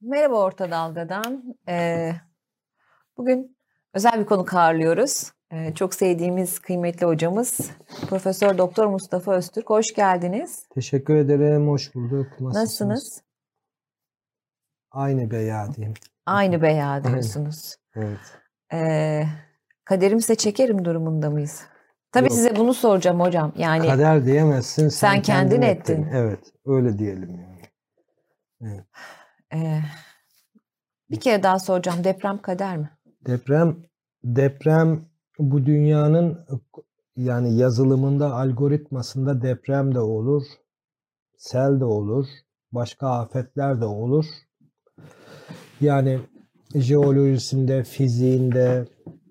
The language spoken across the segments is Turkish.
Merhaba Orta Dalga'dan. Ee, bugün özel bir konu ağırlıyoruz. Ee, çok sevdiğimiz kıymetli hocamız Profesör Doktor Mustafa Öztürk. Hoş geldiniz. Teşekkür ederim. Hoş bulduk. Nasılsınız? Nasılsınız? Aynı beya diyeyim. Aynı beya diyorsunuz. Evet. Ee, kaderimse çekerim durumunda mıyız? Tabii Yok. size bunu soracağım hocam. Yani Kader diyemezsin. Sen, sen kendin, kendin ettin. ettin. Evet. Öyle diyelim yani. Evet. Ee, bir kere daha soracağım. Deprem kader mi? Deprem deprem bu dünyanın yani yazılımında, algoritmasında deprem de olur, sel de olur, başka afetler de olur. Yani jeolojisinde, fiziğinde,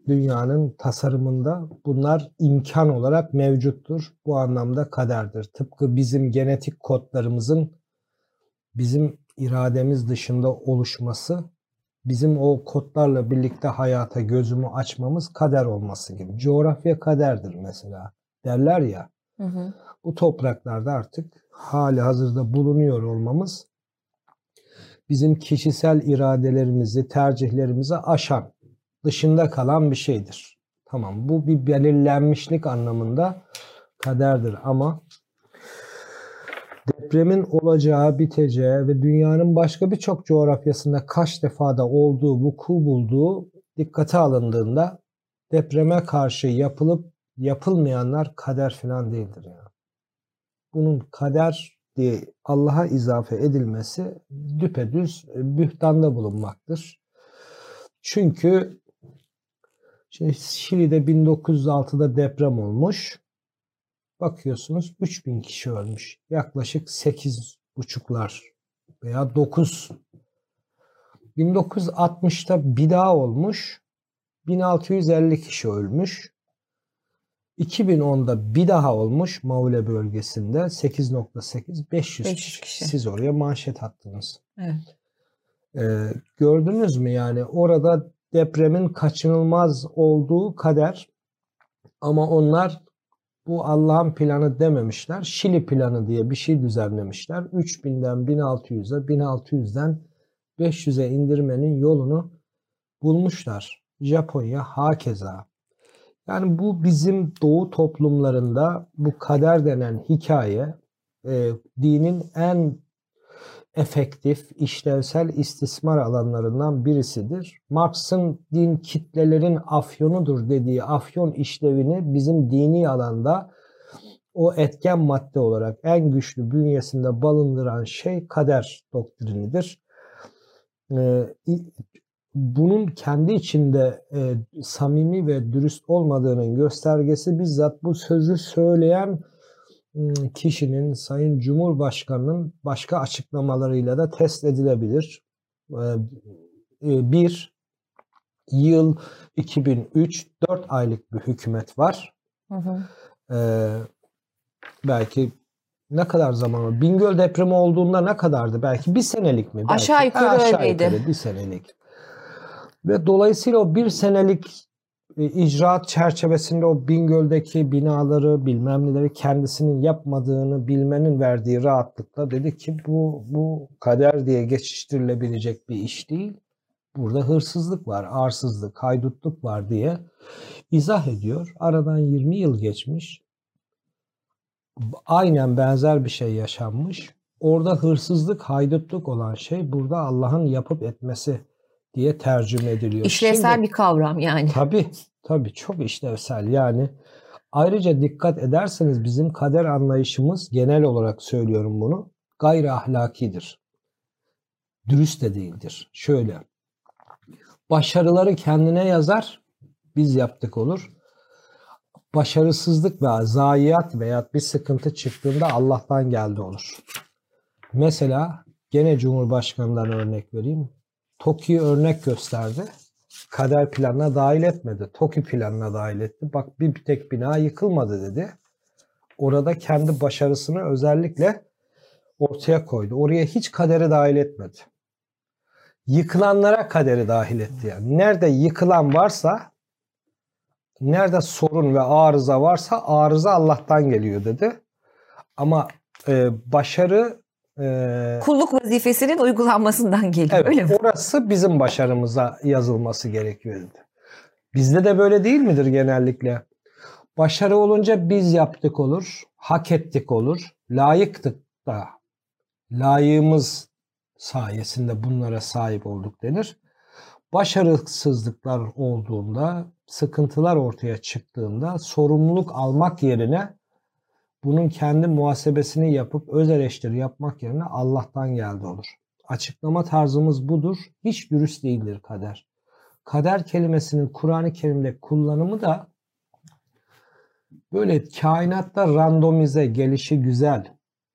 dünyanın tasarımında bunlar imkan olarak mevcuttur. Bu anlamda kaderdir. Tıpkı bizim genetik kodlarımızın bizim irademiz dışında oluşması bizim o kodlarla birlikte hayata gözümü açmamız kader olması gibi. Coğrafya kaderdir mesela derler ya. Hı hı. Bu topraklarda artık hali hazırda bulunuyor olmamız bizim kişisel iradelerimizi, tercihlerimizi aşan, dışında kalan bir şeydir. Tamam bu bir belirlenmişlik anlamında kaderdir ama depremin olacağı, biteceği ve dünyanın başka birçok coğrafyasında kaç defada olduğu, vuku bulduğu dikkate alındığında depreme karşı yapılıp yapılmayanlar kader falan değildir. Yani. Bunun kader diye Allah'a izafe edilmesi düpedüz bühtanda bulunmaktır. Çünkü şimdi Şili'de 1906'da deprem olmuş. Bakıyorsunuz 3000 kişi ölmüş. Yaklaşık 8 buçuklar veya 9. 1960'ta bir daha olmuş. 1650 kişi ölmüş. 2010'da bir daha olmuş Maule bölgesinde 8.8 500, 500 kişi. Siz oraya manşet attınız. Evet. Ee, gördünüz mü yani orada depremin kaçınılmaz olduğu kader ama onlar bu Allah'ın planı dememişler. Şili planı diye bir şey düzenlemişler. 3000'den 1600'e, 1600'den 500'e indirmenin yolunu bulmuşlar. Japonya hakeza. Yani bu bizim doğu toplumlarında bu kader denen hikaye e, dinin en efektif, işlevsel istismar alanlarından birisidir. Marx'ın din kitlelerin afyonudur dediği afyon işlevini bizim dini alanda o etken madde olarak en güçlü bünyesinde balındıran şey kader doktrinidir. Ee, bunun kendi içinde e, samimi ve dürüst olmadığının göstergesi bizzat bu sözü söyleyen kişinin Sayın Cumhurbaşkanı'nın başka açıklamalarıyla da test edilebilir. Ee, e, bir, yıl 2003, 4 aylık bir hükümet var. Hı hı. Ee, belki ne kadar zaman var? Bingöl depremi olduğunda ne kadardı? Belki bir senelik mi? Belki. Aşağı yukarı ha, aşağı öyleydi. Yukarı bir senelik. Ve dolayısıyla o bir senelik icraat çerçevesinde o Bingöl'deki binaları bilmem neleri kendisinin yapmadığını bilmenin verdiği rahatlıkla dedi ki bu bu kader diye geçiştirilebilecek bir iş değil. Burada hırsızlık var, arsızlık, haydutluk var diye izah ediyor. Aradan 20 yıl geçmiş. Aynen benzer bir şey yaşanmış. Orada hırsızlık, haydutluk olan şey burada Allah'ın yapıp etmesi diye tercüme ediliyor. İşlevsel Şimdi, bir kavram yani. Tabii, tabii çok işlevsel yani. Ayrıca dikkat ederseniz bizim kader anlayışımız genel olarak söylüyorum bunu gayri ahlakidir. Dürüst de değildir. Şöyle. Başarıları kendine yazar, biz yaptık olur. Başarısızlık veya zayiat veya bir sıkıntı çıktığında Allah'tan geldi olur. Mesela gene Cumhurbaşkanı'ndan örnek vereyim. TOKİ örnek gösterdi. Kader planına dahil etmedi. TOKİ planına dahil etti. Bak bir tek bina yıkılmadı dedi. Orada kendi başarısını özellikle ortaya koydu. Oraya hiç kaderi dahil etmedi. Yıkılanlara kaderi dahil etti yani. Nerede yıkılan varsa, nerede sorun ve arıza varsa arıza Allah'tan geliyor dedi. Ama e, başarı e, Kulluk vazifesinin uygulanmasından geliyor evet, öyle mi? orası bizim başarımıza yazılması gerekiyordu. Bizde de böyle değil midir genellikle? Başarı olunca biz yaptık olur, hak ettik olur, layıktık da layığımız sayesinde bunlara sahip olduk denir. Başarısızlıklar olduğunda, sıkıntılar ortaya çıktığında sorumluluk almak yerine bunun kendi muhasebesini yapıp öz eleştiri yapmak yerine Allah'tan geldi olur. Açıklama tarzımız budur. Hiç dürüst değildir kader. Kader kelimesinin Kur'an-ı Kerim'de kullanımı da böyle kainatta randomize, gelişi güzel,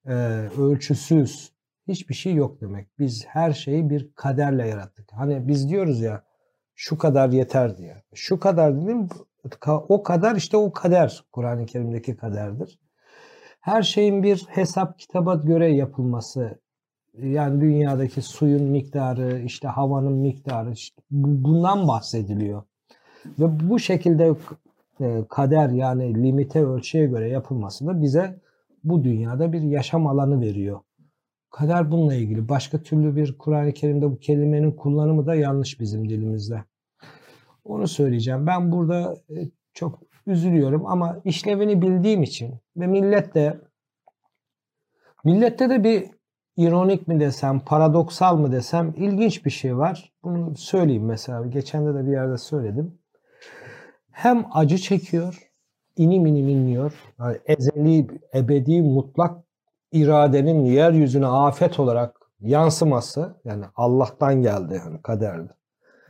e, ölçüsüz hiçbir şey yok demek. Biz her şeyi bir kaderle yarattık. Hani biz diyoruz ya şu kadar yeter diye. Şu kadar dedim o kadar işte o kader Kur'an-ı Kerim'deki kaderdir. Her şeyin bir hesap kitaba göre yapılması yani dünyadaki suyun miktarı, işte havanın miktarı işte bundan bahsediliyor. Ve bu şekilde e, kader yani limite ölçüye göre yapılması da bize bu dünyada bir yaşam alanı veriyor. Kader bununla ilgili. Başka türlü bir Kur'an-ı Kerim'de bu kelimenin kullanımı da yanlış bizim dilimizde. Onu söyleyeceğim. Ben burada e, çok üzülüyorum ama işlevini bildiğim için ve millet de millette de bir ironik mi desem, paradoksal mı desem ilginç bir şey var. Bunu söyleyeyim mesela. Geçen de bir yerde söyledim. Hem acı çekiyor, inim inim inliyor. Yani ezeli, ebedi, mutlak iradenin yeryüzüne afet olarak yansıması yani Allah'tan geldi yani kaderde.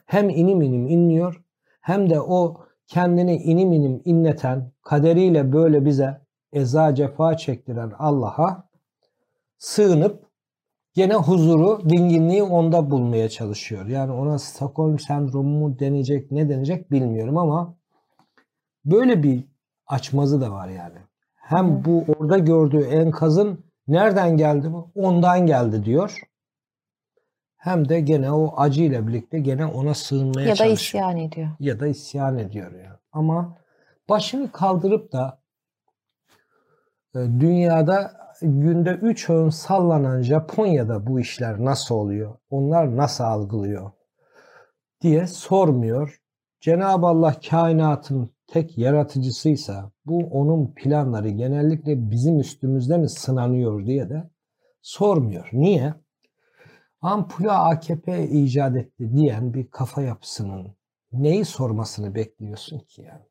Hem inim inim inliyor hem de o kendini inim inim inleten kaderiyle böyle bize eza cefa çektiren Allah'a sığınıp gene huzuru, dinginliği onda bulmaya çalışıyor. Yani ona Stockholm sendromu mu denecek, ne denecek bilmiyorum ama böyle bir açmazı da var yani. Hem bu orada gördüğü enkazın nereden geldi bu? Ondan geldi diyor. Hem de gene o acıyla birlikte gene ona sığınmaya Ya da çalışıyor. isyan ediyor. Ya da isyan ediyor yani. Ama başını kaldırıp da e, dünyada günde 3 öğün sallanan Japonya'da bu işler nasıl oluyor? Onlar nasıl algılıyor? diye sormuyor. Cenab-ı Allah kainatın tek yaratıcısıysa bu onun planları genellikle bizim üstümüzde mi sınanıyor diye de sormuyor. Niye? Ampulü AKP icat etti diyen bir kafa yapısının neyi sormasını bekliyorsun ki yani?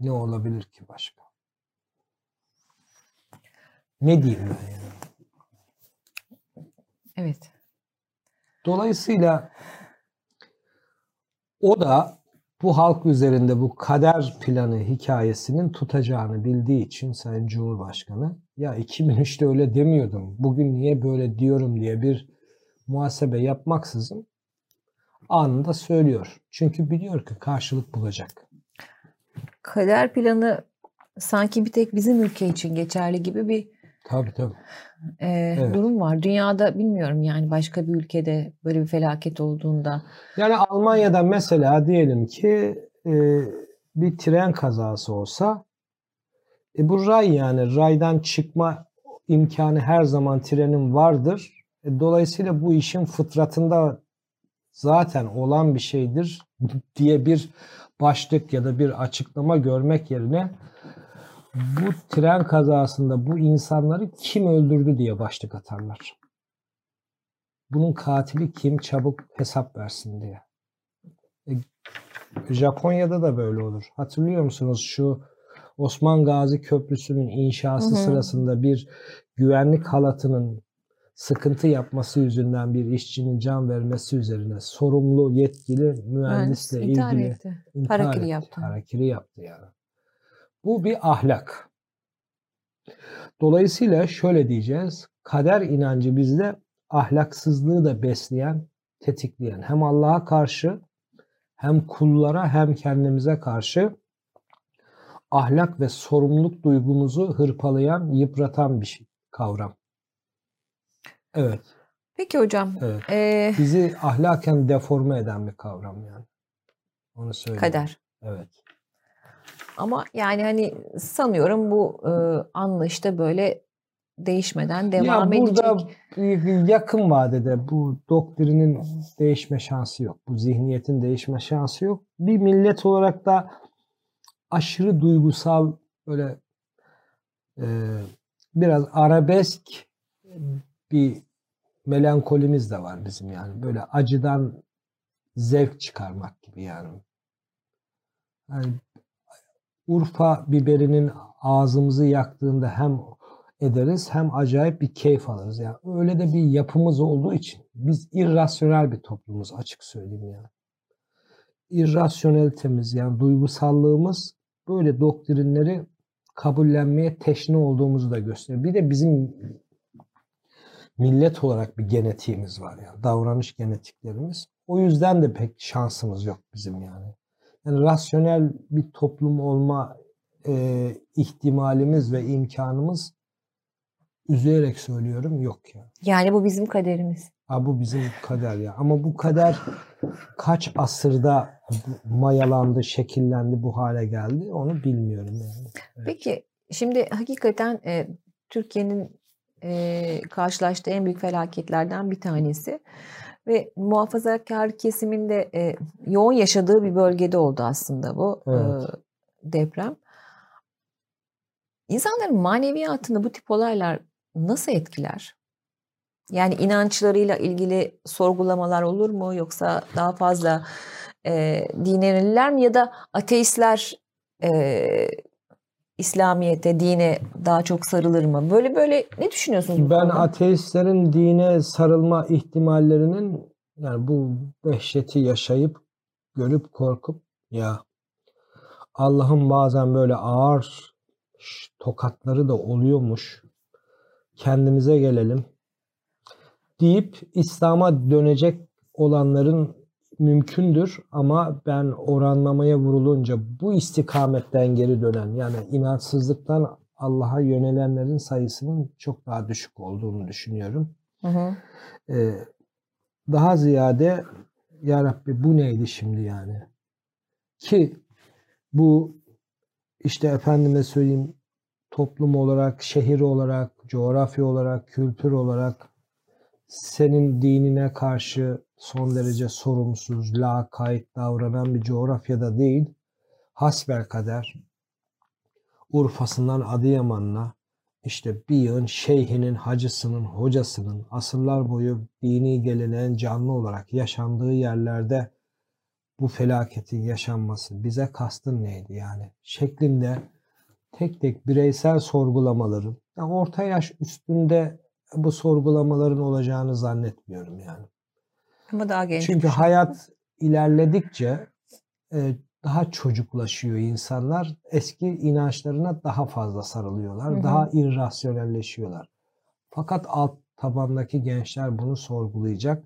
Ne olabilir ki başka? Ne diyeyim ben yani? Evet. Dolayısıyla o da bu halk üzerinde bu kader planı hikayesinin tutacağını bildiği için Sayın Cumhurbaşkanı ya 2003'te öyle demiyordum. Bugün niye böyle diyorum diye bir muhasebe yapmaksızın anında söylüyor. Çünkü biliyor ki karşılık bulacak. Kader planı sanki bir tek bizim ülke için geçerli gibi bir Tabii tabii. e, Evet. durum var. Dünyada bilmiyorum yani başka bir ülkede böyle bir felaket olduğunda Yani Almanya'da mesela diyelim ki e, bir tren kazası olsa e, bu ray yani raydan çıkma imkanı her zaman trenin vardır. E, dolayısıyla bu işin fıtratında zaten olan bir şeydir diye bir başlık ya da bir açıklama görmek yerine bu tren kazasında bu insanları kim öldürdü diye başlık atarlar. Bunun katili kim çabuk hesap versin diye. E, Japonya'da da böyle olur. Hatırlıyor musunuz şu Osman Gazi Köprüsü'nün inşası Hı hı. sırasında bir güvenlik halatının sıkıntı yapması yüzünden bir işçinin can vermesi üzerine sorumlu yetkili mühendisle mühendis ilgili etti. intihar Harakiri etti. yaptı. Harakiri yaptı yani. Bu bir ahlak. Dolayısıyla şöyle diyeceğiz. Kader inancı bizde ahlaksızlığı da besleyen, tetikleyen hem Allah'a karşı hem kullara hem kendimize karşı ahlak ve sorumluluk duygumuzu hırpalayan, yıpratan bir şey, kavram. Evet, Peki hocam evet. e, Bizi ahlaken deforme eden bir kavram yani. Onu söyleyeyim. kader. Evet. Ama yani hani sanıyorum bu e, anlayışta böyle değişmeden devam ya burada edecek. yakın vadede bu doktrinin değişme şansı yok. Bu zihniyetin değişme şansı yok. Bir millet olarak da aşırı duygusal böyle e, biraz arabesk bir melankolimiz de var bizim yani. Böyle acıdan zevk çıkarmak gibi yani. yani Urfa biberinin ağzımızı yaktığında hem ederiz hem acayip bir keyif alırız. Yani öyle de bir yapımız olduğu için biz irrasyonel bir toplumuz açık söyleyeyim yani. İrrasyonelitemiz yani duygusallığımız böyle doktrinleri kabullenmeye teşne olduğumuzu da gösteriyor. Bir de bizim millet olarak bir genetiğimiz var yani davranış genetiklerimiz. O yüzden de pek şansımız yok bizim yani. Yani rasyonel bir toplum olma e, ihtimalimiz ve imkanımız üzülerek söylüyorum yok ya. Yani. yani bu bizim kaderimiz. Ha, bu bizim kader ya. Ama bu kader kaç asırda mayalandı, şekillendi, bu hale geldi onu bilmiyorum yani. Evet. Peki şimdi hakikaten e, Türkiye'nin e, karşılaştığı en büyük felaketlerden bir tanesi ve muhafazakar kesiminde e, yoğun yaşadığı bir bölgede oldu aslında bu evet. e, deprem. İnsanların maneviyatını bu tip olaylar nasıl etkiler? Yani inançlarıyla ilgili sorgulamalar olur mu yoksa daha fazla e, dinleriler mi ya da ateistler e, İslamiyet'e, dine daha çok sarılır mı? Böyle böyle ne düşünüyorsunuz? Ben ateistlerin dine sarılma ihtimallerinin yani bu dehşeti yaşayıp görüp korkup ya Allah'ın bazen böyle ağır tokatları da oluyormuş. Kendimize gelelim deyip İslam'a dönecek olanların mümkündür ama ben oranlamaya vurulunca bu istikametten geri dönen yani inançsızlıktan Allah'a yönelenlerin sayısının çok daha düşük olduğunu düşünüyorum. Hı hı. Ee, daha ziyade ya Rabbi bu neydi şimdi yani? Ki bu işte efendime söyleyeyim toplum olarak, şehir olarak, coğrafya olarak, kültür olarak senin dinine karşı son derece sorumsuz, lakayt davranan bir coğrafyada değil, hasbel kader Urfa'sından Adıyaman'ına işte bir yığın şeyhinin, hacısının, hocasının asırlar boyu dini geleneğin canlı olarak yaşandığı yerlerde bu felaketin yaşanması bize kastın neydi yani? Şeklinde tek tek bireysel sorgulamaların yani orta yaş üstünde bu sorgulamaların olacağını zannetmiyorum yani. Ama daha genç. Çünkü hayat ilerledikçe e, daha çocuklaşıyor insanlar. Eski inançlarına daha fazla sarılıyorlar. Hı hı. Daha irrasyonelleşiyorlar. Fakat alt tabandaki gençler bunu sorgulayacak.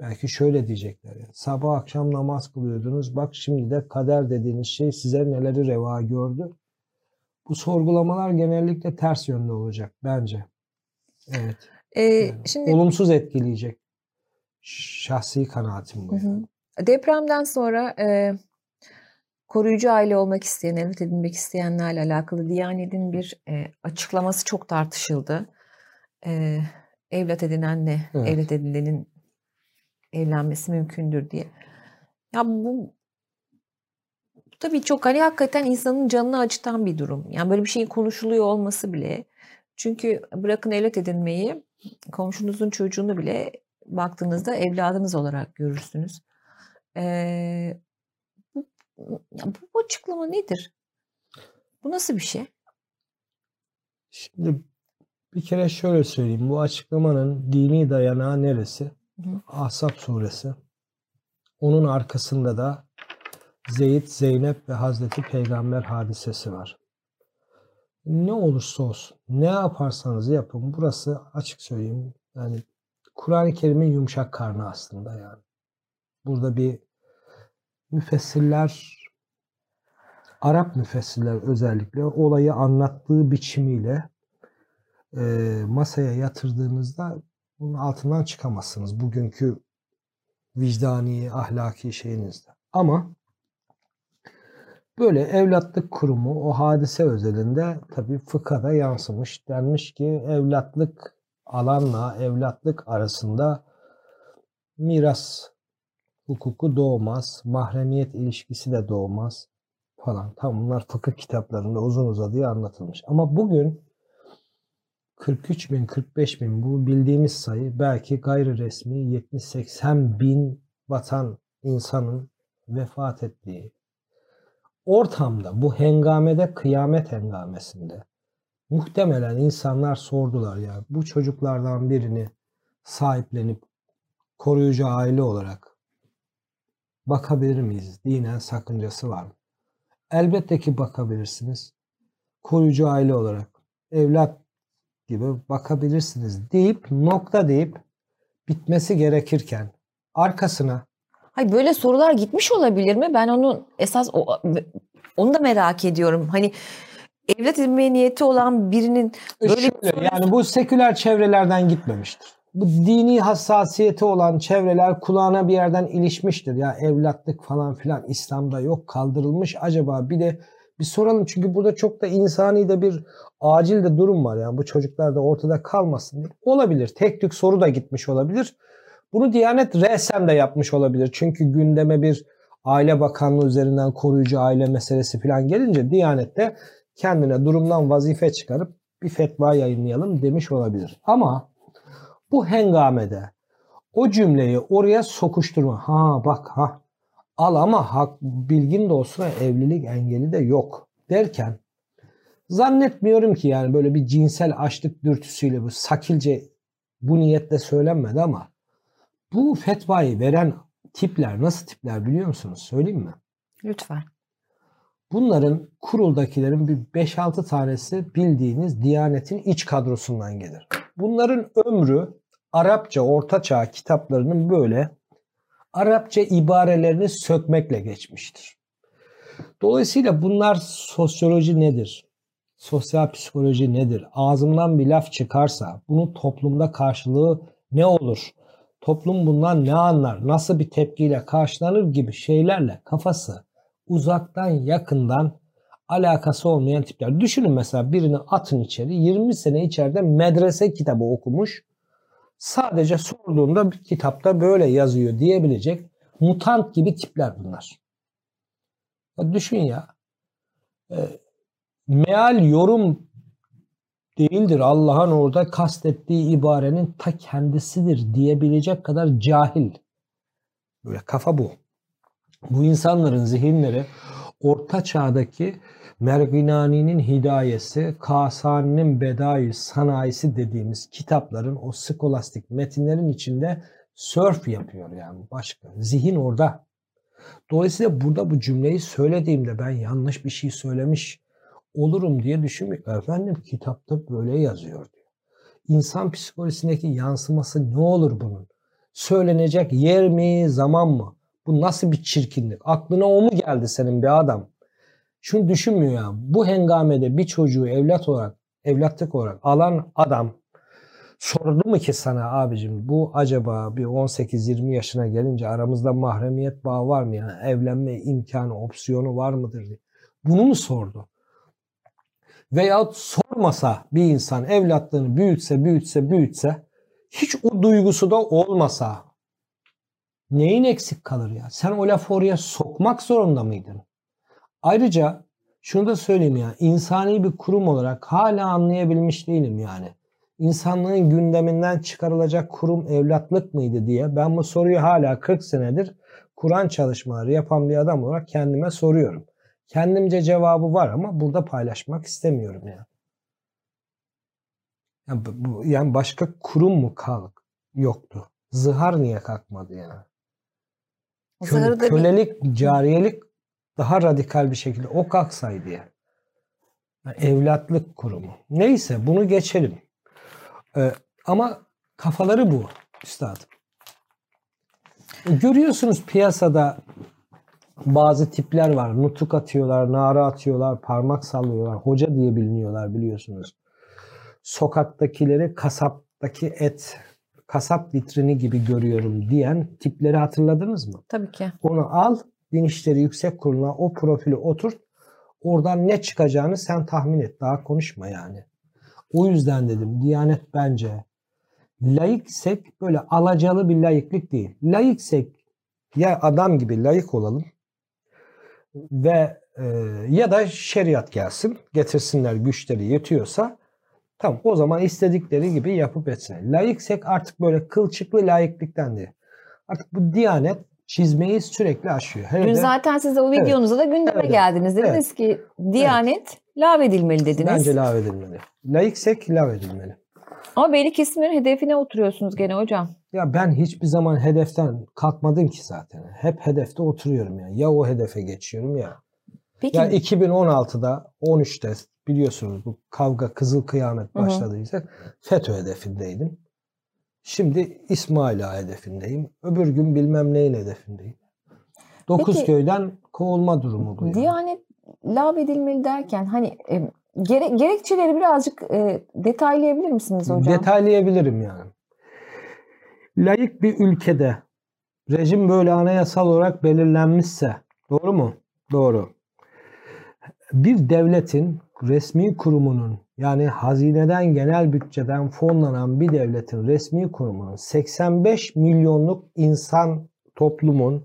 Belki şöyle diyecekler. Yani, Sabah akşam namaz kılıyordunuz. Bak şimdi de kader dediğiniz şey size neleri reva gördü. Bu sorgulamalar genellikle ters yönde olacak bence. Evet. Ee, yani, şimdi olumsuz etkileyecek. Şahsi kanaatim bu. Hı hı. Depremden sonra e, koruyucu aile olmak isteyen, evlat edinmek isteyenlerle alakalı Diyanet'in bir e, açıklaması çok tartışıldı. E, evlat edinenle evet. evlat edinenin evlenmesi mümkündür diye. Ya bu tabii çok hani hakikaten insanın canını acıtan bir durum. Yani böyle bir şeyin konuşuluyor olması bile. Çünkü bırakın evlat edinmeyi komşunuzun çocuğunu bile baktığınızda evladınız olarak görürsünüz. Ee, bu, bu açıklama nedir? Bu nasıl bir şey? Şimdi bir kere şöyle söyleyeyim. Bu açıklamanın dini dayanağı neresi? Hı. Ahzab suresi. Onun arkasında da Zeyd, Zeynep ve Hazreti Peygamber hadisesi var. Ne olursa olsun, ne yaparsanız yapın. Burası açık söyleyeyim. Yani Kur'an-ı Kerim'in yumuşak karnı aslında yani. Burada bir müfessirler, Arap müfessirler özellikle olayı anlattığı biçimiyle e, masaya yatırdığınızda bunun altından çıkamazsınız. Bugünkü vicdani, ahlaki şeyinizde. Ama Böyle evlatlık kurumu o hadise özelinde tabii fıkada yansımış. Denmiş ki evlatlık alanla evlatlık arasında miras hukuku doğmaz. Mahremiyet ilişkisi de doğmaz falan. Tam bunlar fıkıh kitaplarında uzun uzadıya anlatılmış. Ama bugün 43 bin, 45 bin bu bildiğimiz sayı belki gayri resmi 70-80 bin vatan insanın vefat ettiği ortamda bu hengamede kıyamet hengamesinde muhtemelen insanlar sordular ya bu çocuklardan birini sahiplenip koruyucu aile olarak bakabilir miyiz? Dinen sakıncası var mı? Elbette ki bakabilirsiniz. Koruyucu aile olarak evlat gibi bakabilirsiniz deyip nokta deyip bitmesi gerekirken arkasına Hayır böyle sorular gitmiş olabilir mi? Ben onun esas o, onu da merak ediyorum. Hani evlat edinmeye niyeti olan birinin böyle Şöyle, bir soru... yani bu seküler çevrelerden gitmemiştir. Bu dini hassasiyeti olan çevreler kulağına bir yerden ilişmiştir. Ya evlatlık falan filan İslam'da yok kaldırılmış. Acaba bir de bir soralım çünkü burada çok da insani de bir acil de durum var. Yani bu çocuklar da ortada kalmasın diye. Olabilir. Tek tük soru da gitmiş olabilir. Bunu Diyanet resen de yapmış olabilir. Çünkü gündeme bir Aile Bakanlığı üzerinden koruyucu aile meselesi falan gelince Diyanet de kendine durumdan vazife çıkarıp bir fetva yayınlayalım demiş olabilir. Ama bu hengamede o cümleyi oraya sokuşturma. Ha bak ha al ama hak bilgin de olsun evlilik engeli de yok derken zannetmiyorum ki yani böyle bir cinsel açlık dürtüsüyle bu sakilce bu niyetle söylenmedi ama bu fetvayı veren tipler nasıl tipler biliyor musunuz? Söyleyeyim mi? Lütfen. Bunların kuruldakilerin bir 5-6 tanesi bildiğiniz Diyanet'in iç kadrosundan gelir. Bunların ömrü Arapça ortaçağ kitaplarının böyle Arapça ibarelerini sökmekle geçmiştir. Dolayısıyla bunlar sosyoloji nedir? Sosyal psikoloji nedir? Ağzımdan bir laf çıkarsa bunun toplumda karşılığı ne olur? Toplum bundan ne anlar? Nasıl bir tepkiyle karşılanır gibi şeylerle kafası uzaktan yakından alakası olmayan tipler. Düşünün mesela birini atın içeri 20 sene içeride medrese kitabı okumuş. Sadece sorduğunda bir kitapta böyle yazıyor diyebilecek mutant gibi tipler bunlar. Ya düşün ya. E, meal yorum değildir. Allah'ın orada kastettiği ibarenin ta kendisidir diyebilecek kadar cahil. Böyle kafa bu. Bu insanların zihinleri orta çağdaki Merginani'nin hidayesi, Kasani'nin bedayı sanayisi dediğimiz kitapların o skolastik metinlerin içinde surf yapıyor yani başka. Zihin orada. Dolayısıyla burada bu cümleyi söylediğimde ben yanlış bir şey söylemiş olurum diye düşünmüyor. Efendim kitapta böyle yazıyor diyor. İnsan psikolojisindeki yansıması ne olur bunun? Söylenecek yer mi, zaman mı? Bu nasıl bir çirkinlik? Aklına o mu geldi senin bir adam? Şunu düşünmüyor ya. Bu hengamede bir çocuğu evlat olarak, evlatlık olarak alan adam sordu mu ki sana abicim bu acaba bir 18-20 yaşına gelince aramızda mahremiyet bağı var mı? Yani evlenme imkanı, opsiyonu var mıdır diye. Bunu mu sordu? Veyahut sormasa bir insan evlatlığını büyütse, büyütse, büyütse hiç o duygusu da olmasa neyin eksik kalır ya? Sen o lafı oraya sokmak zorunda mıydın? Ayrıca şunu da söyleyeyim ya insani bir kurum olarak hala anlayabilmiş değilim yani. İnsanlığın gündeminden çıkarılacak kurum evlatlık mıydı diye ben bu soruyu hala 40 senedir Kur'an çalışmaları yapan bir adam olarak kendime soruyorum. Kendimce cevabı var ama burada paylaşmak istemiyorum ya. Yani, yani başka kurum mu kalk yoktu? Zihar niye kalkmadı yani? Köle, kölelik, bir... cariyelik daha radikal bir şekilde o kalksaydı ya. Yani evlatlık kurumu. Neyse bunu geçelim. Ee, ama kafaları bu üstadım. Görüyorsunuz piyasada bazı tipler var. Nutuk atıyorlar, nara atıyorlar, parmak sallıyorlar. Hoca diye biliniyorlar biliyorsunuz. Sokaktakileri kasaptaki et, kasap vitrini gibi görüyorum diyen tipleri hatırladınız mı? Tabii ki. Onu al, Din İşleri Yüksek Kurulu'na o profili oturt. Oradan ne çıkacağını sen tahmin et. Daha konuşma yani. O yüzden dedim Diyanet bence laiksek böyle alacalı bir laiklik değil. Laiksek ya adam gibi laik olalım ve e, ya da şeriat gelsin getirsinler güçleri yetiyorsa tamam o zaman istedikleri gibi yapıp etsinler. Laiksek artık böyle kılçıklı laiklikten değil. Artık bu diyanet çizmeyi sürekli aşıyor. Hele Dün de, zaten siz de o videonuzda evet, da gündeme evet, geldiniz. Dediniz evet, ki Diyanet evet. lağvedilmeli dediniz. Bence lağvedilmeli. Laiksek lağvedilmeli. Ama belli kesimlerin hedefine oturuyorsunuz gene hocam. Ya ben hiçbir zaman hedeften kalkmadım ki zaten. Hep hedefte oturuyorum yani. Ya o hedefe geçiyorum ya. Peki. Ya 2016'da 13'te biliyorsunuz bu kavga Kızıl Kıyamet başladıysa FETÖ hedefindeydim. Şimdi İsmail Ağa hedefindeyim. Öbür gün bilmem neyin hedefindeyim. Dokuz Peki, köyden kovulma durumu bu. Diyanet yani. lağvedilmeli derken hani e, gere, gerekçeleri birazcık e, detaylayabilir misiniz hocam? Detaylayabilirim yani. Layık bir ülkede rejim böyle anayasal olarak belirlenmişse doğru mu? Doğru. Bir devletin resmi kurumunun yani hazineden genel bütçeden fonlanan bir devletin resmi kurumunun 85 milyonluk insan toplumun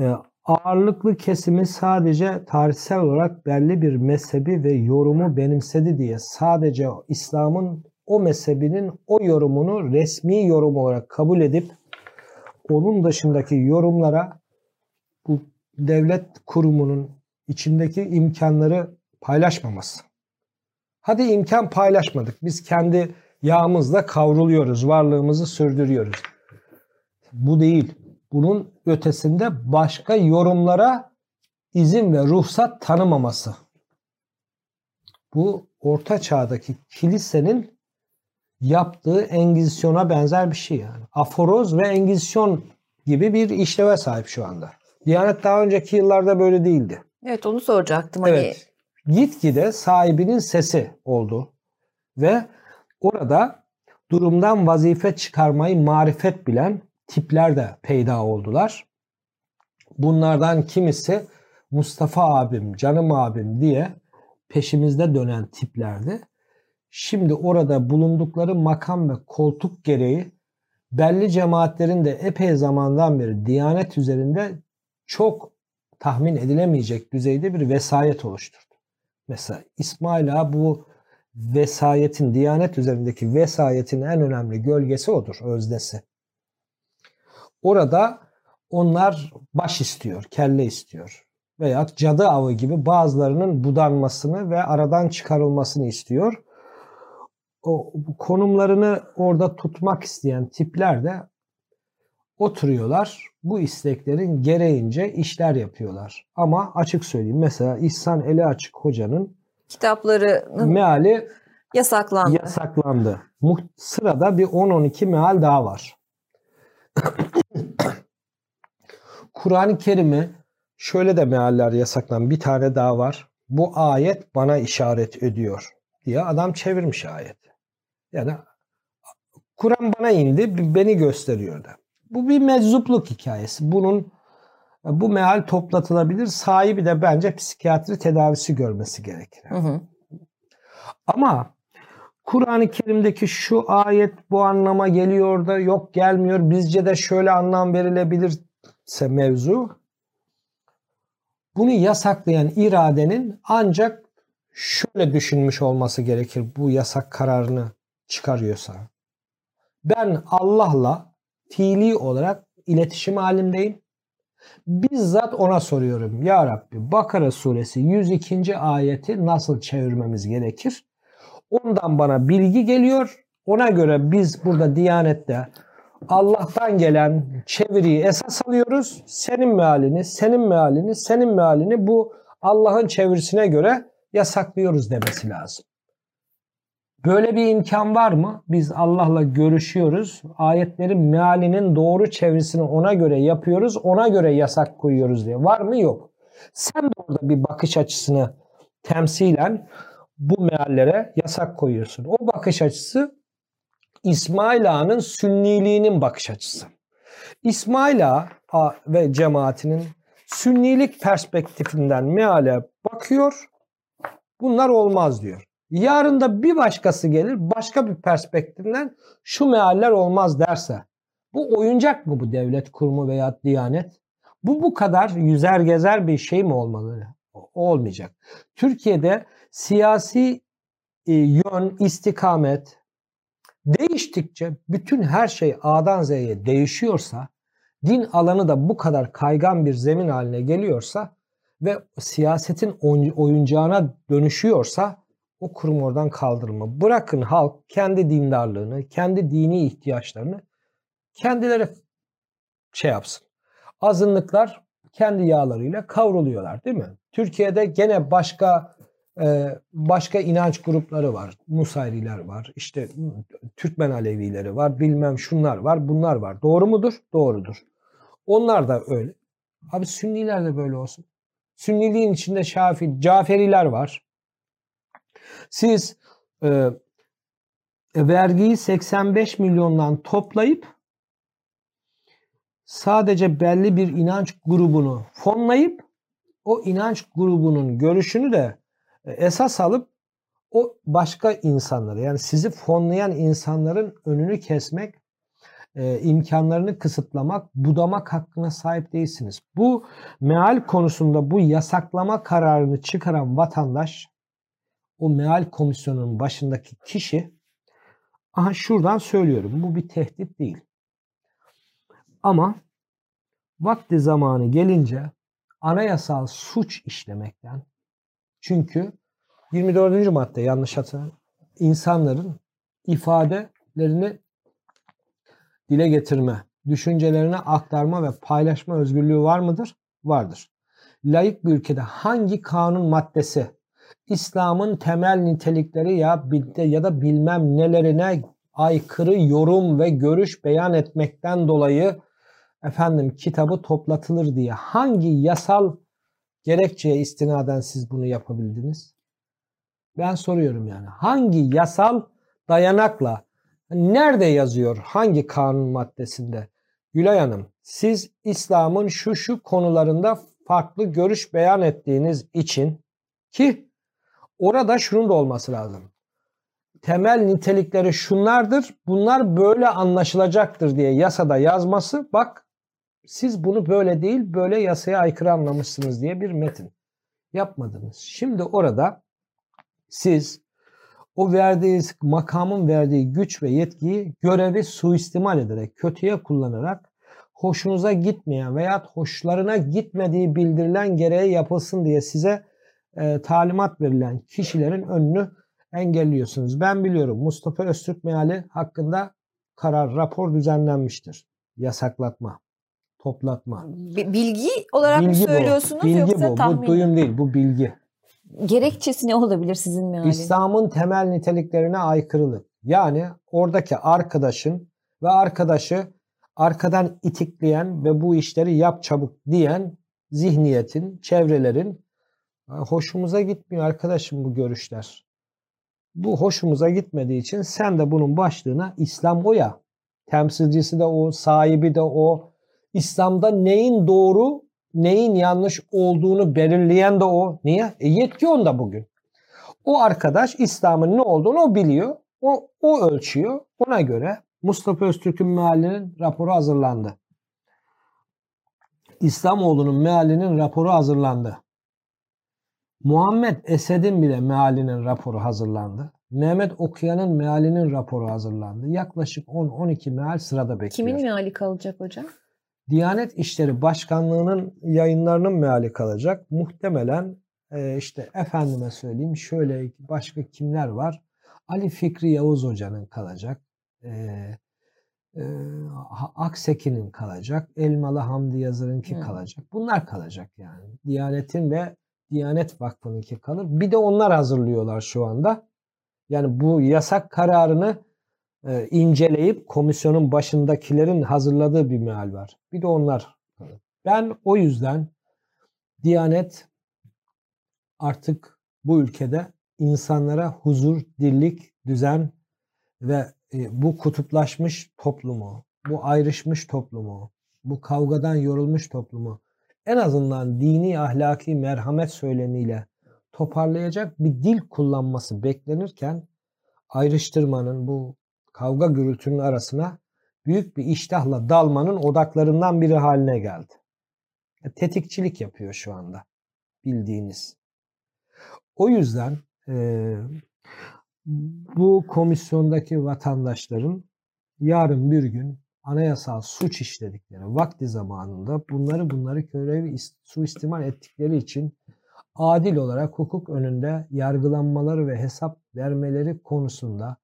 e, ağırlıklı kesimi sadece tarihsel olarak belli bir mezhebi ve yorumu benimsedi diye sadece İslam'ın o mezhebinin o yorumunu resmi yorum olarak kabul edip onun dışındaki yorumlara bu devlet kurumunun içindeki imkanları paylaşmaması. Hadi imkan paylaşmadık. Biz kendi yağımızla kavruluyoruz, varlığımızı sürdürüyoruz. Bu değil. Bunun ötesinde başka yorumlara izin ve ruhsat tanımaması. Bu orta çağdaki kilisenin yaptığı engizisyona benzer bir şey yani. Aforoz ve engizisyon gibi bir işleve sahip şu anda. Diyanet daha önceki yıllarda böyle değildi. Evet onu soracaktım. Hani evet. Gitgide sahibinin sesi oldu. Ve orada durumdan vazife çıkarmayı marifet bilen tipler de peyda oldular. Bunlardan kimisi Mustafa abim, canım abim diye peşimizde dönen tiplerdi. Şimdi orada bulundukları makam ve koltuk gereği belli cemaatlerin de epey zamandan beri Diyanet üzerinde çok tahmin edilemeyecek düzeyde bir vesayet oluşturdu. Mesela İsmail Ağa bu vesayetin, Diyanet üzerindeki vesayetin en önemli gölgesi odur, özdesi. Orada onlar baş istiyor, kelle istiyor. Veya cadı avı gibi bazılarının budanmasını ve aradan çıkarılmasını istiyor. O konumlarını orada tutmak isteyen tipler de oturuyorlar. Bu isteklerin gereğince işler yapıyorlar. Ama açık söyleyeyim mesela İhsan Eli Açık Hoca'nın kitaplarının meali yasaklandı. Yasaklandı. Sırada bir 10-12 meal daha var. Kur'an-ı Kerim'i şöyle de mealler yasaklan bir tane daha var. Bu ayet bana işaret ediyor diye adam çevirmiş ayet. Yani Kur'an bana indi, beni gösteriyor da. Bu bir meczupluk hikayesi. Bunun bu meal toplatılabilir. Sahibi de bence psikiyatri tedavisi görmesi gerekir. Hı hı. Ama Kur'an-ı Kerim'deki şu ayet bu anlama geliyor da yok gelmiyor. Bizce de şöyle anlam verilebilirse mevzu. Bunu yasaklayan iradenin ancak şöyle düşünmüş olması gerekir bu yasak kararını çıkarıyorsa. Ben Allah'la fiili olarak iletişim halindeyim. Bizzat ona soruyorum. Ya Rabbi Bakara suresi 102. ayeti nasıl çevirmemiz gerekir? Ondan bana bilgi geliyor. Ona göre biz burada Diyanet'te Allah'tan gelen çeviriyi esas alıyoruz. Senin mealini, senin mealini, senin mealini bu Allah'ın çevirisine göre yasaklıyoruz demesi lazım. Böyle bir imkan var mı? Biz Allah'la görüşüyoruz. Ayetlerin mealinin doğru çevirisini ona göre yapıyoruz. Ona göre yasak koyuyoruz diye. Var mı? Yok. Sen de orada bir bakış açısını temsilen bu meallere yasak koyuyorsun. O bakış açısı İsmail Ağa'nın sünniliğinin bakış açısı. İsmail Ağa ve cemaatinin Sünnilik perspektifinden meale bakıyor. Bunlar olmaz diyor. Yarın da bir başkası gelir başka bir perspektiften şu mealler olmaz derse bu oyuncak mı bu devlet kurumu veya diyanet? Bu bu kadar yüzer gezer bir şey mi olmalı? Olmayacak. Türkiye'de siyasi e, yön, istikamet değiştikçe bütün her şey A'dan Z'ye değişiyorsa, din alanı da bu kadar kaygan bir zemin haline geliyorsa ve siyasetin oyuncağına dönüşüyorsa o kurum oradan kaldırılma. Bırakın halk kendi dindarlığını, kendi dini ihtiyaçlarını kendileri şey yapsın. Azınlıklar kendi yağlarıyla kavruluyorlar değil mi? Türkiye'de gene başka başka inanç grupları var. Nusayriler var. işte Türkmen Alevileri var. Bilmem şunlar var. Bunlar var. Doğru mudur? Doğrudur. Onlar da öyle. Abi Sünniler de böyle olsun. Sünniliğin içinde Şafi, Caferiler var. Siz e, vergiyi 85 milyondan toplayıp sadece belli bir inanç grubunu fonlayıp o inanç grubunun görüşünü de esas alıp o başka insanları yani sizi fonlayan insanların önünü kesmek, e, imkanlarını kısıtlamak, budamak hakkına sahip değilsiniz. Bu meal konusunda bu yasaklama kararını çıkaran vatandaş o meal komisyonunun başındaki kişi aha şuradan söylüyorum bu bir tehdit değil. Ama vakti zamanı gelince anayasal suç işlemekten çünkü 24. madde yanlış hatırlamıyorum insanların ifadelerini dile getirme, düşüncelerini aktarma ve paylaşma özgürlüğü var mıdır? Vardır. Layık bir ülkede hangi kanun maddesi İslam'ın temel nitelikleri ya ya da bilmem nelerine aykırı yorum ve görüş beyan etmekten dolayı efendim kitabı toplatılır diye hangi yasal gerekçeye istinaden siz bunu yapabildiniz? Ben soruyorum yani. Hangi yasal dayanakla nerede yazıyor? Hangi kanun maddesinde? Gülay Hanım, siz İslam'ın şu şu konularında farklı görüş beyan ettiğiniz için ki orada şunun da olması lazım. Temel nitelikleri şunlardır. Bunlar böyle anlaşılacaktır diye yasada yazması bak siz bunu böyle değil böyle yasaya aykırı anlamışsınız diye bir metin yapmadınız. Şimdi orada siz o verdiğiniz makamın verdiği güç ve yetkiyi görevi suistimal ederek, kötüye kullanarak hoşunuza gitmeyen veya hoşlarına gitmediği bildirilen gereği yapılsın diye size e, talimat verilen kişilerin önünü engelliyorsunuz. Ben biliyorum Mustafa Öztürk meali hakkında karar, rapor düzenlenmiştir. Yasaklatma, toplatma. Bilgi olarak bilgi mı söylüyorsunuz bu. Bilgi yoksa bu. tahmin Bu duyum değil, bu bilgi. Gerekçesi ne olabilir sizin mealiniz? İslam'ın temel niteliklerine aykırılık. Yani oradaki arkadaşın ve arkadaşı arkadan itikleyen ve bu işleri yap çabuk diyen zihniyetin, çevrelerin hoşumuza gitmiyor arkadaşım bu görüşler. Bu hoşumuza gitmediği için sen de bunun başlığına İslam o ya. Temsilcisi de o, sahibi de o. İslam'da neyin doğru, neyin yanlış olduğunu belirleyen de o. Niye? E yetki onda bugün. O arkadaş İslam'ın ne olduğunu o biliyor. O, o ölçüyor. Ona göre Mustafa Öztürk'ün mealinin raporu hazırlandı. İslamoğlu'nun mealinin raporu hazırlandı. Muhammed Esed'in bile mealinin raporu hazırlandı. Mehmet Okuyan'ın mealinin raporu hazırlandı. Yaklaşık 10-12 meal sırada bekliyor. Kimin meali kalacak hocam? Diyanet İşleri Başkanlığı'nın yayınlarının meali kalacak. Muhtemelen e, işte efendime söyleyeyim şöyle başka kimler var? Ali Fikri Yavuz Hoca'nın kalacak. E, e, Akseki'nin kalacak. Elmalı Hamdi Yazır'ınki hmm. kalacak. Bunlar kalacak yani. Diyanet'in ve Diyanet Vakfı'nınki kalır. Bir de onlar hazırlıyorlar şu anda. Yani bu yasak kararını e, inceleyip komisyonun başındakilerin hazırladığı bir meal var. Bir de onlar. Ben o yüzden Diyanet artık bu ülkede insanlara huzur, dirlik, düzen ve e, bu kutuplaşmış toplumu, bu ayrışmış toplumu, bu kavgadan yorulmuş toplumu en azından dini ahlaki merhamet söylemiyle toparlayacak bir dil kullanması beklenirken ayrıştırmanın bu kavga gürültünün arasına büyük bir iştahla dalmanın odaklarından biri haline geldi. Tetikçilik yapıyor şu anda bildiğiniz. O yüzden e, bu komisyondaki vatandaşların yarın bir gün anayasal suç işledikleri vakti zamanında bunları bunları görevi suistimal ettikleri için adil olarak hukuk önünde yargılanmaları ve hesap vermeleri konusunda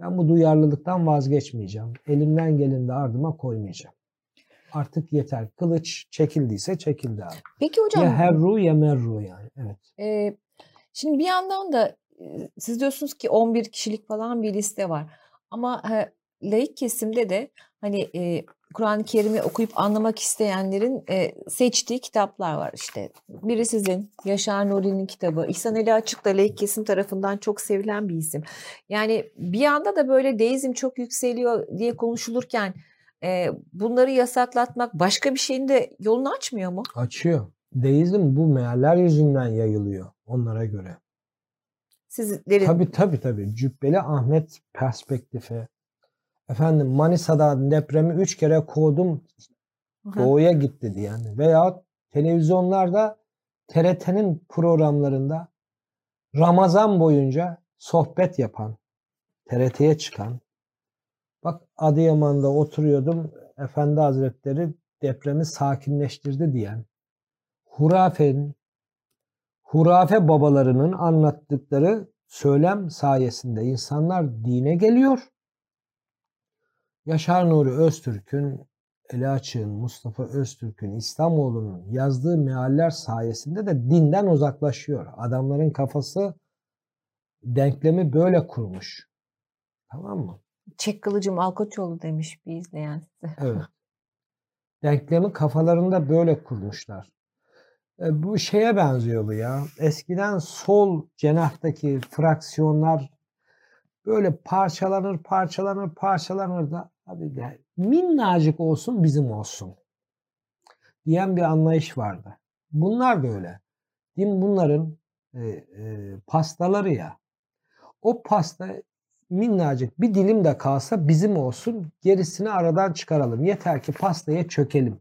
ben bu duyarlılıktan vazgeçmeyeceğim. Elimden geleni de ardıma koymayacağım. Artık yeter. Kılıç çekildiyse çekildi abi. Peki hocam. Ya herru ya merru yani. Evet. E, şimdi bir yandan da siz diyorsunuz ki 11 kişilik falan bir liste var. Ama e, laik kesimde de hani e, Kur'an-ı Kerim'i okuyup anlamak isteyenlerin e, seçtiği kitaplar var işte. Biri sizin Yaşar Nuri'nin kitabı. İhsan Ali Açık da laik kesim tarafından çok sevilen bir isim. Yani bir anda da böyle deizm çok yükseliyor diye konuşulurken e, bunları yasaklatmak başka bir şeyin de yolunu açmıyor mu? Açıyor. Deizm bu mealler yüzünden yayılıyor onlara göre. Sizlerin... Tabii tabii tabii. Cübbeli Ahmet perspektifi, Efendim Manisa'da depremi üç kere kovdum doğuya gitti diyen veya televizyonlarda TRT'nin programlarında Ramazan boyunca sohbet yapan, TRT'ye çıkan, bak Adıyaman'da oturuyordum, Efendi Hazretleri depremi sakinleştirdi diyen, hurafenin, hurafe babalarının anlattıkları söylem sayesinde insanlar dine geliyor Yaşar Nuri Öztürk'ün, Eli Açık'ın, Mustafa Öztürk'ün, İslamoğlu'nun yazdığı mealler sayesinde de dinden uzaklaşıyor. Adamların kafası denklemi böyle kurmuş. Tamam mı? Çek kılıcım Malkoçoğlu demiş bir izleyen size. Evet. Denklemi kafalarında böyle kurmuşlar. E, bu şeye benziyor bu ya. Eskiden sol cenahtaki fraksiyonlar böyle parçalanır, parçalanır, parçalanır da Abi de minnacık olsun bizim olsun diyen bir anlayış vardı. Bunlar da öyle. Din bunların e, e, pastaları ya. O pasta minnacık bir dilim de kalsa bizim olsun gerisini aradan çıkaralım. Yeter ki pastaya çökelim.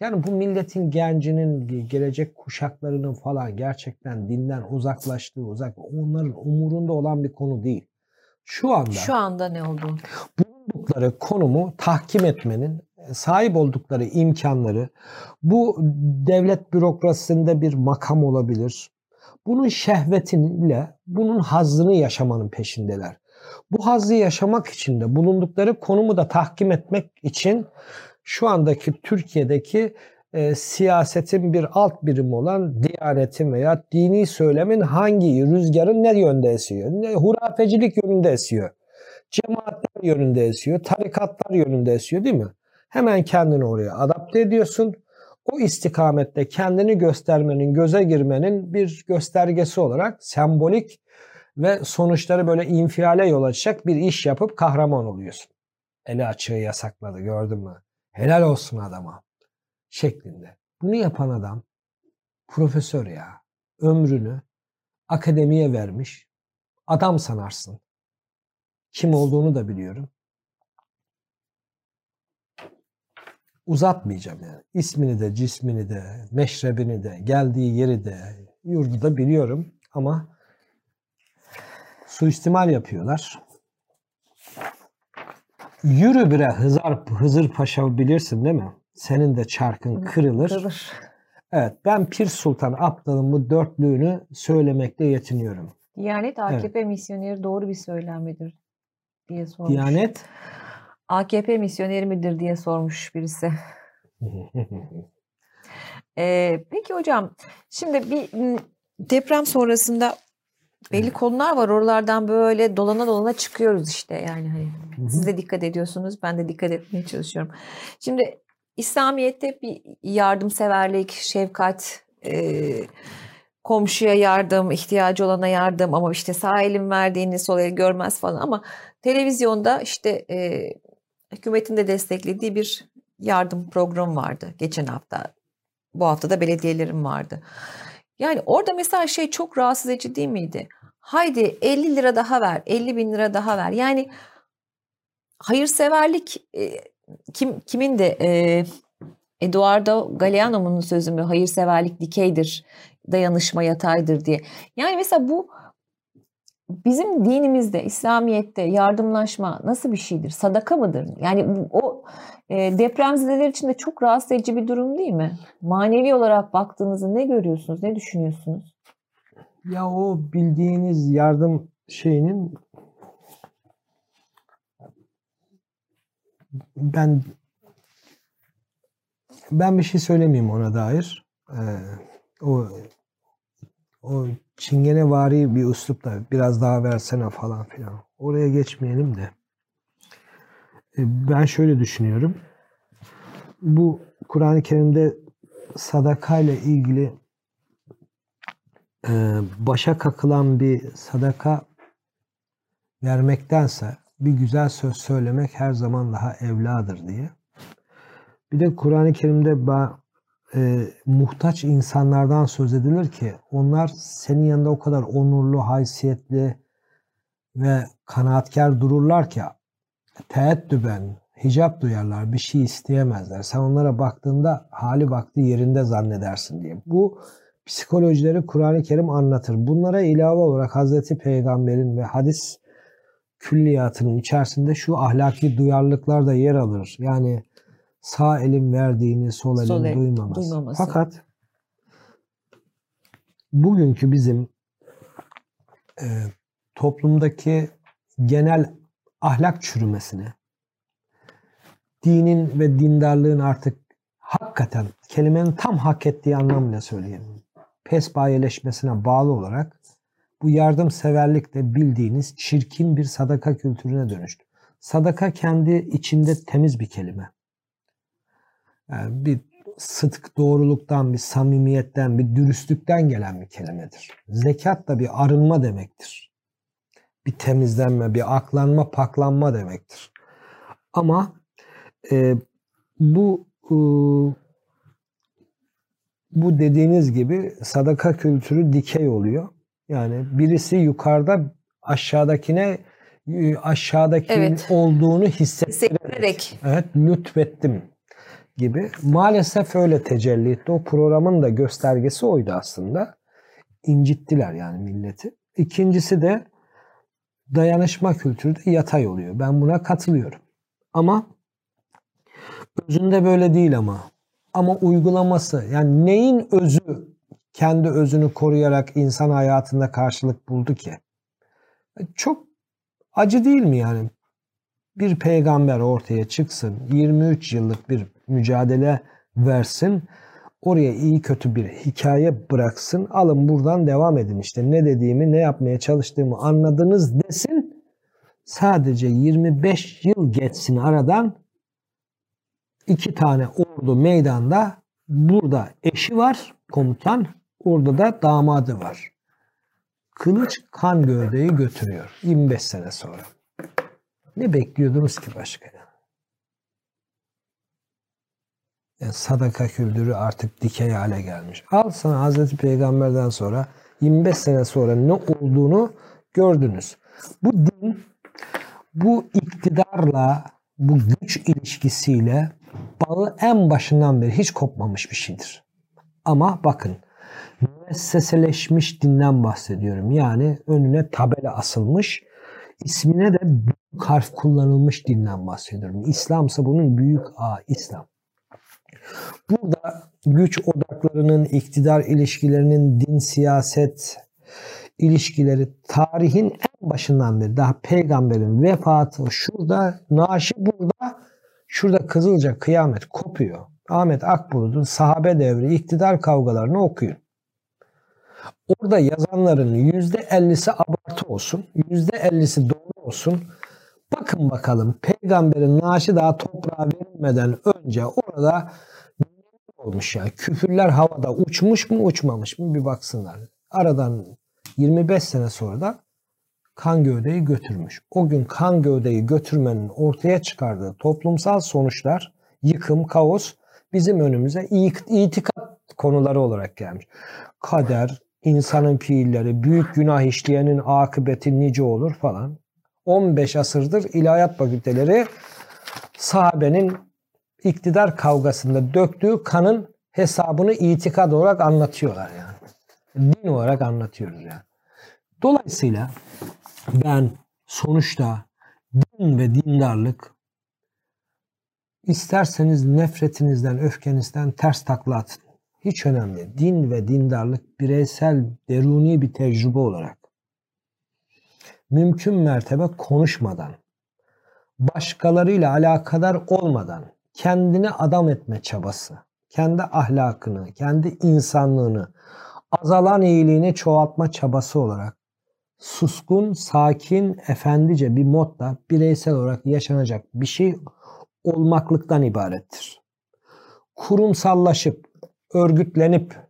Yani bu milletin gencinin, gelecek kuşaklarının falan gerçekten dinden uzaklaştığı, uzak onların umurunda olan bir konu değil. Şu anda Şu anda ne oldu? Bulundukları konumu tahkim etmenin sahip oldukları imkanları bu devlet bürokrasisinde bir makam olabilir. Bunun şehvetiyle bunun hazzını yaşamanın peşindeler. Bu hazzı yaşamak için de bulundukları konumu da tahkim etmek için şu andaki Türkiye'deki e, siyasetin bir alt birimi olan diyanetin veya dini söylemin hangi rüzgarın ne yönde esiyor? Hurafecilik yönünde esiyor. Cemaatler yönünde esiyor. Tarikatlar yönünde esiyor değil mi? Hemen kendini oraya adapte ediyorsun. O istikamette kendini göstermenin, göze girmenin bir göstergesi olarak sembolik ve sonuçları böyle infiale yol açacak bir iş yapıp kahraman oluyorsun. Eli açığı yasakladı gördün mü? Helal olsun adama şeklinde. Bunu yapan adam profesör ya. Ömrünü akademiye vermiş. Adam sanarsın. Kim olduğunu da biliyorum. Uzatmayacağım yani. İsmini de, cismini de, meşrebini de, geldiği yeri de, yurdu da biliyorum ama suistimal yapıyorlar. Yürü bire Hızar, Hızır Paşa bilirsin değil mi? Senin de çarkın kırılır. Kırılır. Evet ben Pir Sultan Abdal'ın bu dörtlüğünü söylemekle yetiniyorum. Diyanet AKP evet. misyoneri doğru bir söylem midir diye sormuş. Diyanet AKP misyoneri midir diye sormuş birisi. ee, peki hocam şimdi bir deprem sonrasında belli konular var. Oralardan böyle dolana dolana çıkıyoruz işte. Yani hani siz de dikkat ediyorsunuz. Ben de dikkat etmeye çalışıyorum. Şimdi İslamiyet'te bir yardımseverlik, şefkat, e, komşuya yardım, ihtiyacı olana yardım ama işte sağ elin verdiğini sol el görmez falan ama televizyonda işte e, hükümetin de desteklediği bir yardım programı vardı geçen hafta. bu hafta da belediyelerim vardı. Yani orada mesela şey çok rahatsız edici değil miydi? Haydi 50 lira daha ver, 50 bin lira daha ver. Yani hayırseverlik e, kim kimin de e, Eduardo Galeano'nun sözü mü hayırseverlik dikeydir, dayanışma yataydır diye. Yani mesela bu bizim dinimizde, İslamiyet'te yardımlaşma nasıl bir şeydir? Sadaka mıdır? Yani o e, depremzedeler için de çok rahatsız edici bir durum değil mi? Manevi olarak baktığınızda ne görüyorsunuz, ne düşünüyorsunuz? Ya o bildiğiniz yardım şeyinin ben ben bir şey söylemeyeyim ona dair. Ee, o o çingene vari bir üslupla biraz daha versene falan filan. Oraya geçmeyelim de. Ee, ben şöyle düşünüyorum. Bu Kur'an-ı Kerim'de sadaka ile ilgili e, başa kakılan bir sadaka vermektense bir güzel söz söylemek her zaman daha evladır diye. Bir de Kur'an-ı Kerim'de e, muhtaç insanlardan söz edilir ki onlar senin yanında o kadar onurlu, haysiyetli ve kanaatkar dururlar ki teeddüben, hicap duyarlar, bir şey isteyemezler. Sen onlara baktığında hali vakti yerinde zannedersin diye. Bu psikolojileri Kur'an-ı Kerim anlatır. Bunlara ilave olarak Hazreti Peygamber'in ve hadis külliyatının içerisinde şu ahlaki duyarlılıklar da yer alır. Yani sağ elin verdiğini sol elin sol el, duymaması. duymaması. Fakat bugünkü bizim e, toplumdaki genel ahlak çürümesine, dinin ve dindarlığın artık hakikaten kelimenin tam hak ettiği anlamıyla söyleyelim. Pesbayeleşmesine bağlı olarak bu yardımseverlik de bildiğiniz çirkin bir sadaka kültürüne dönüştü. Sadaka kendi içinde temiz bir kelime. Yani bir sıdk, doğruluktan, bir samimiyetten, bir dürüstlükten gelen bir kelimedir. Zekat da bir arınma demektir. Bir temizlenme, bir aklanma, paklanma demektir. Ama e, bu e, bu dediğiniz gibi sadaka kültürü dikey oluyor. Yani birisi yukarıda aşağıdakine e, aşağıdaki evet. olduğunu hissettirerek evet lütfettim gibi. Maalesef öyle tecelli etti. O programın da göstergesi oydu aslında. İncittiler yani milleti. İkincisi de dayanışma kültürü de yatay oluyor. Ben buna katılıyorum. Ama özünde böyle değil ama. Ama uygulaması yani neyin özü kendi özünü koruyarak insan hayatında karşılık buldu ki? Çok acı değil mi yani? Bir peygamber ortaya çıksın, 23 yıllık bir mücadele versin, oraya iyi kötü bir hikaye bıraksın, alın buradan devam edin işte ne dediğimi, ne yapmaya çalıştığımı anladınız desin. Sadece 25 yıl geçsin aradan iki tane ordu meydanda burada eşi var komutan Orada da damadı var. Kılıç kan gövdeyi götürüyor 25 sene sonra. Ne bekliyordunuz ki başka? Yani sadaka kültürü artık dikey hale gelmiş. Al sana Hazreti Peygamber'den sonra 25 sene sonra ne olduğunu gördünüz. Bu din bu iktidarla bu güç ilişkisiyle bağı en başından beri hiç kopmamış bir şeydir. Ama bakın müesseseleşmiş dinden bahsediyorum. Yani önüne tabela asılmış, ismine de büyük harf kullanılmış dinden bahsediyorum. İslam ise bunun büyük A, İslam. Burada güç odaklarının, iktidar ilişkilerinin, din, siyaset ilişkileri tarihin en başından beri daha peygamberin vefatı şurada, naaşı burada, şurada Kızılca kıyamet kopuyor. Ahmet Akbulut'un sahabe devri iktidar kavgalarını okuyun. Orada yazanların yüzde ellisi abartı olsun, yüzde ellisi doğru olsun. Bakın bakalım peygamberin naaşı daha toprağa verilmeden önce orada olmuş ya. Küfürler havada uçmuş mu uçmamış mı bir baksınlar. Aradan 25 sene sonra da kan gövdeyi götürmüş. O gün kan gövdeyi götürmenin ortaya çıkardığı toplumsal sonuçlar, yıkım, kaos bizim önümüze itikat konuları olarak gelmiş. Kader, insanın fiilleri, büyük günah işleyenin akıbeti nice olur falan. 15 asırdır ilahiyat fakülteleri sahabenin iktidar kavgasında döktüğü kanın hesabını itikad olarak anlatıyorlar yani. Din olarak anlatıyoruz yani. Dolayısıyla ben sonuçta din ve dindarlık isterseniz nefretinizden, öfkenizden ters takla atın. Hiç önemli. Din ve dindarlık bireysel, deruni bir tecrübe olarak mümkün mertebe konuşmadan, başkalarıyla alakadar olmadan kendini adam etme çabası, kendi ahlakını, kendi insanlığını, azalan iyiliğini çoğaltma çabası olarak suskun, sakin, efendice bir modda bireysel olarak yaşanacak bir şey olmaklıktan ibarettir. Kurumsallaşıp, örgütlenip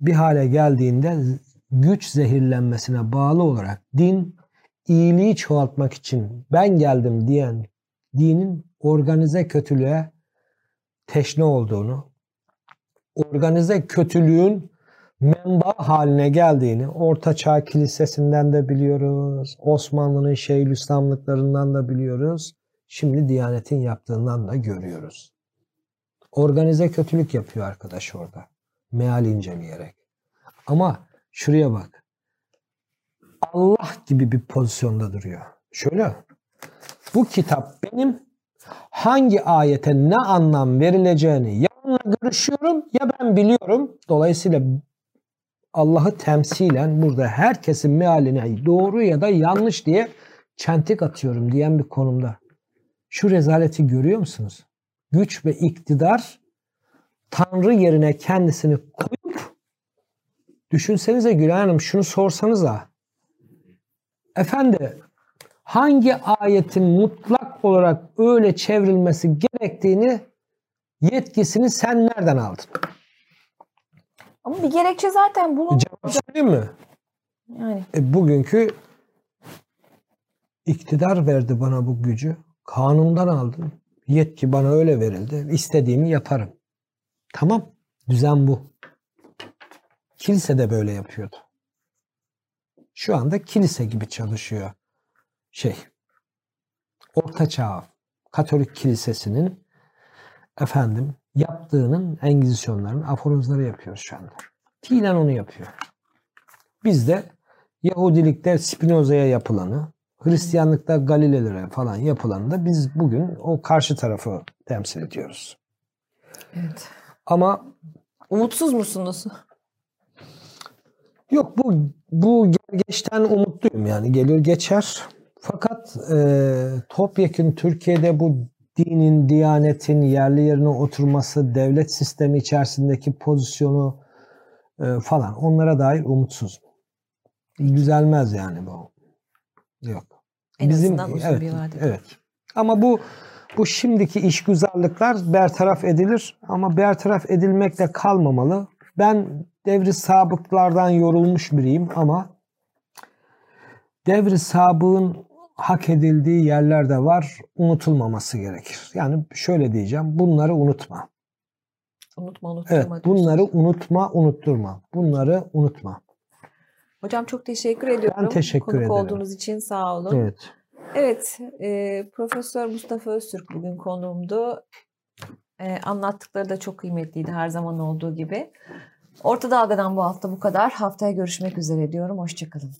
bir hale geldiğinde güç zehirlenmesine bağlı olarak din iyiliği çoğaltmak için ben geldim diyen dinin organize kötülüğe teşne olduğunu, organize kötülüğün menba haline geldiğini Orta Çağ Kilisesi'nden de biliyoruz. Osmanlı'nın Şeyhülislamlıklarından da biliyoruz. Şimdi Diyanet'in yaptığından da görüyoruz. Organize kötülük yapıyor arkadaş orada. Meal inceleyerek. Ama şuraya bak. Allah gibi bir pozisyonda duruyor. Şöyle. Bu kitap benim hangi ayete ne anlam verileceğini ya onunla görüşüyorum ya ben biliyorum. Dolayısıyla Allah'ı temsilen burada herkesin mealine doğru ya da yanlış diye çentik atıyorum diyen bir konumda. Şu rezaleti görüyor musunuz? Güç ve iktidar Tanrı yerine kendisini koyup düşünsenize Gülay Hanım şunu sorsanız da efendi hangi ayetin mutlak olarak öyle çevrilmesi gerektiğini yetkisini sen nereden aldın? Ama bir gerekçe zaten bulunmuyor. Cevap söyleyeyim mi? Yani E, bugünkü iktidar verdi bana bu gücü. Kanundan aldım. Yetki bana öyle verildi. İstediğimi yaparım. Tamam. Düzen bu. Kilise de böyle yapıyordu. Şu anda kilise gibi çalışıyor şey. Orta Çağ Katolik Kilisesi'nin efendim yaptığının engizisyonların aforizmleri yapıyoruz şu anda. Fiilen onu yapıyor. Biz de Yahudilikte Spinoza'ya yapılanı, Hristiyanlıkta Galilelere falan yapılanı da biz bugün o karşı tarafı temsil ediyoruz. evet. Ama Umutsuz musunuz? Yok bu bu geçten umutluyum yani gelir geçer. Fakat e, topyekun Türkiye'de bu dinin, diyanetin yerli yerine oturması, devlet sistemi içerisindeki pozisyonu e, falan onlara dair umutsuz. Düzelmez yani bu. Yok. En azından uzun evet, bir vadede. Evet. Ama bu bu şimdiki işgüzarlıklar bertaraf edilir ama bertaraf edilmekle kalmamalı. Ben devri sabıklardan yorulmuş biriyim ama devri sabığın hak edildiği yerler de var. Unutulmaması gerekir. Yani şöyle diyeceğim. Bunları unutma. Unutma unutturma. Evet, bunları unutma, unutturma. Bunları unutma. Hocam çok teşekkür ediyorum. teşekkür Konuk ederim. olduğunuz için sağ olun. Evet. Evet, e, Profesör Mustafa Öztürk bugün konuğumdu. E, anlattıkları da çok kıymetliydi her zaman olduğu gibi. Orta Dalga'dan bu hafta bu kadar. Haftaya görüşmek üzere diyorum. Hoşçakalın.